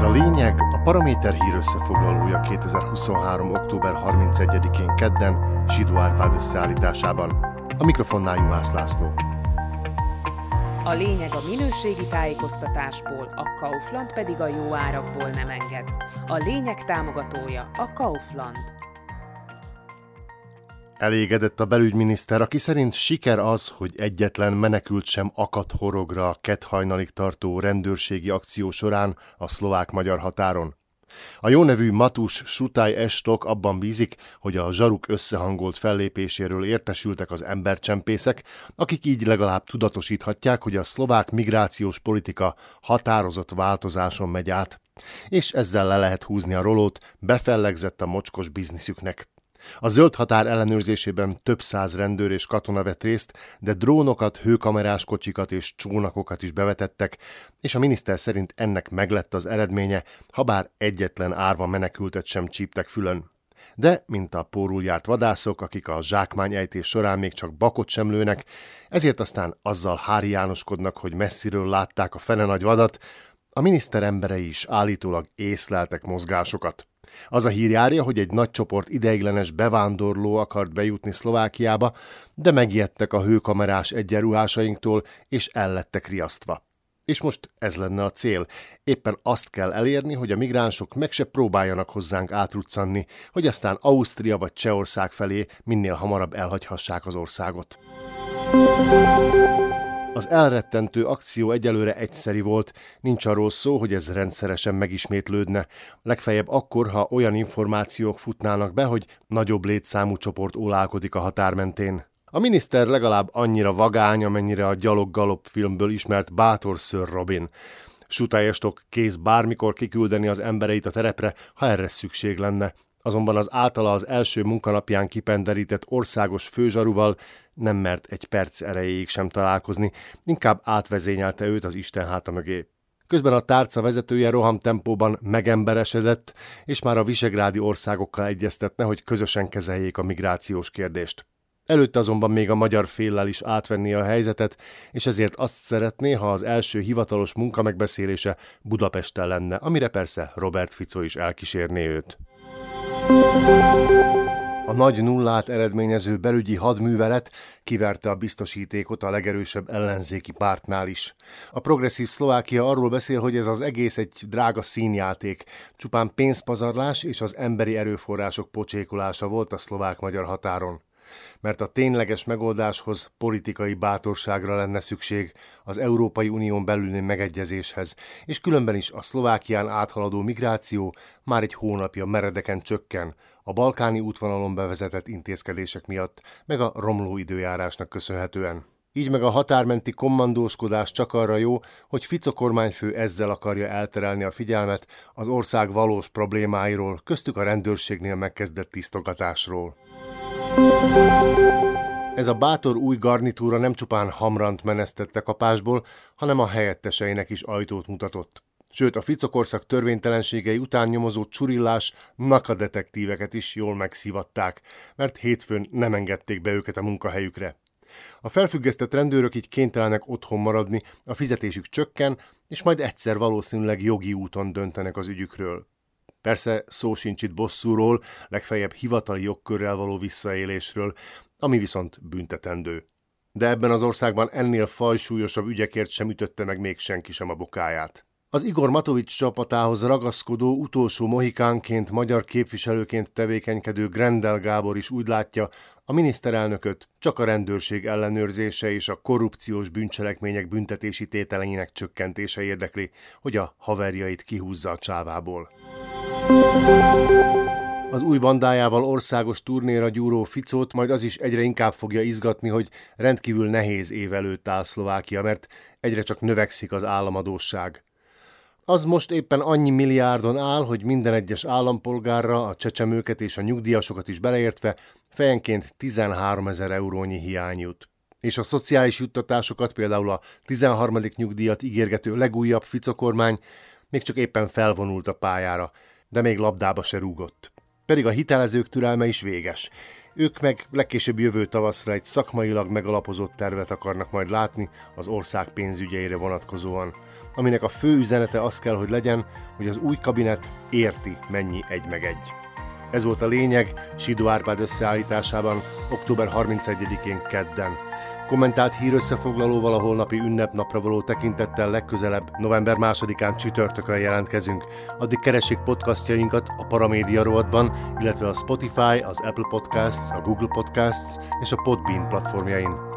Ez a lényeg a Paraméter hír összefoglalója 2023. október 31-én kedden Sidó Árpád összeállításában. A mikrofonnál Juhász László. A lényeg a minőségi tájékoztatásból, a Kaufland pedig a jó árakból nem enged. A lényeg támogatója a Kaufland. Elégedett a belügyminiszter, aki szerint siker az, hogy egyetlen menekült sem akadt horogra a kethajnalig tartó rendőrségi akció során a szlovák-magyar határon. A jó nevű Matus Sutály Estok abban bízik, hogy a zsaruk összehangolt fellépéséről értesültek az embercsempészek, akik így legalább tudatosíthatják, hogy a szlovák migrációs politika határozott változáson megy át, és ezzel le lehet húzni a rolót, befellegzett a mocskos bizniszüknek. A zöld határ ellenőrzésében több száz rendőr és katona vett részt, de drónokat, hőkamerás kocsikat és csónakokat is bevetettek, és a miniszter szerint ennek meglett az eredménye, ha bár egyetlen árva menekültet sem csíptek fülön. De, mint a pórul járt vadászok, akik a zsákmányejtés során még csak bakot sem lőnek, ezért aztán azzal hári Jánoskodnak, hogy messziről látták a fene nagy vadat, a miniszter emberei is állítólag észleltek mozgásokat. Az a hír járja, hogy egy nagy csoport ideiglenes bevándorló akart bejutni Szlovákiába, de megijedtek a hőkamerás egyenruhásainktól, és ellettek riasztva. És most ez lenne a cél. Éppen azt kell elérni, hogy a migránsok meg se próbáljanak hozzánk átruccanni, hogy aztán Ausztria vagy Csehország felé minél hamarabb elhagyhassák az országot. Az elrettentő akció egyelőre egyszeri volt, nincs arról szó, hogy ez rendszeresen megismétlődne. Legfeljebb akkor, ha olyan információk futnának be, hogy nagyobb létszámú csoport ólálkodik a határ mentén. A miniszter legalább annyira vagány, amennyire a gyalog-galop filmből ismert bátor Sir Robin. Sutályestok kész bármikor kiküldeni az embereit a terepre, ha erre szükség lenne. Azonban az általa az első munkanapján kipenderített országos főzsaruval nem mert egy perc erejéig sem találkozni, inkább átvezényelte őt az Isten háta mögé. Közben a tárca vezetője rohamtempóban megemberesedett, és már a visegrádi országokkal egyeztetne, hogy közösen kezeljék a migrációs kérdést. Előtte azonban még a magyar féllel is átvenni a helyzetet, és ezért azt szeretné, ha az első hivatalos munka megbeszélése Budapesten lenne, amire persze Robert Fico is elkísérné őt. A nagy nullát eredményező belügyi hadművelet kiverte a biztosítékot a legerősebb ellenzéki pártnál is. A progresszív Szlovákia arról beszél, hogy ez az egész egy drága színjáték, csupán pénzpazarlás és az emberi erőforrások pocsékolása volt a szlovák-magyar határon mert a tényleges megoldáshoz politikai bátorságra lenne szükség az Európai Unión belüli megegyezéshez, és különben is a Szlovákián áthaladó migráció már egy hónapja meredeken csökken, a balkáni útvonalon bevezetett intézkedések miatt, meg a romló időjárásnak köszönhetően. Így meg a határmenti kommandóskodás csak arra jó, hogy Fico kormányfő ezzel akarja elterelni a figyelmet az ország valós problémáiról, köztük a rendőrségnél megkezdett tisztogatásról. Ez a bátor új garnitúra nem csupán Hamrant menesztette kapásból, hanem a helyetteseinek is ajtót mutatott. Sőt, a Ficokorszak törvénytelenségei után nyomozó csurillás nakadetektíveket is jól megszivatták, mert hétfőn nem engedték be őket a munkahelyükre. A felfüggesztett rendőrök így kénytelenek otthon maradni, a fizetésük csökken, és majd egyszer valószínűleg jogi úton döntenek az ügyükről. Persze szó sincs itt bosszúról, legfeljebb hivatali jogkörrel való visszaélésről, ami viszont büntetendő. De ebben az országban ennél fajsúlyosabb ügyekért sem ütötte meg még senki sem a bokáját. Az Igor Matovics csapatához ragaszkodó utolsó mohikánként magyar képviselőként tevékenykedő Grendel Gábor is úgy látja, a miniszterelnököt csak a rendőrség ellenőrzése és a korrupciós bűncselekmények büntetési tételeinek csökkentése érdekli, hogy a haverjait kihúzza a csávából. Az új bandájával országos turnéra gyúró Ficót majd az is egyre inkább fogja izgatni, hogy rendkívül nehéz év előtt áll Szlovákia, mert egyre csak növekszik az államadóság. Az most éppen annyi milliárdon áll, hogy minden egyes állampolgárra, a csecsemőket és a nyugdíjasokat is beleértve fejenként 13 ezer eurónyi hiány jut. És a szociális juttatásokat, például a 13. nyugdíjat ígérgető legújabb Fico kormány még csak éppen felvonult a pályára, de még labdába se rúgott. pedig a hitelezők türelme is véges. Ők meg legkésőbb jövő tavaszra egy szakmailag megalapozott tervet akarnak majd látni az ország pénzügyeire vonatkozóan, aminek a fő üzenete az kell, hogy legyen, hogy az új kabinet érti, mennyi egy meg egy. Ez volt a lényeg Sidó Árpád összeállításában október 31-én kedden. Kommentált hírösszefoglalóval a holnapi ünnepnapra való tekintettel legközelebb november 2-án csütörtökön jelentkezünk. Addig keressék podcastjainkat a Paramédia rovatban, illetve a Spotify, az Apple Podcasts, a Google Podcasts és a Podbean platformjain.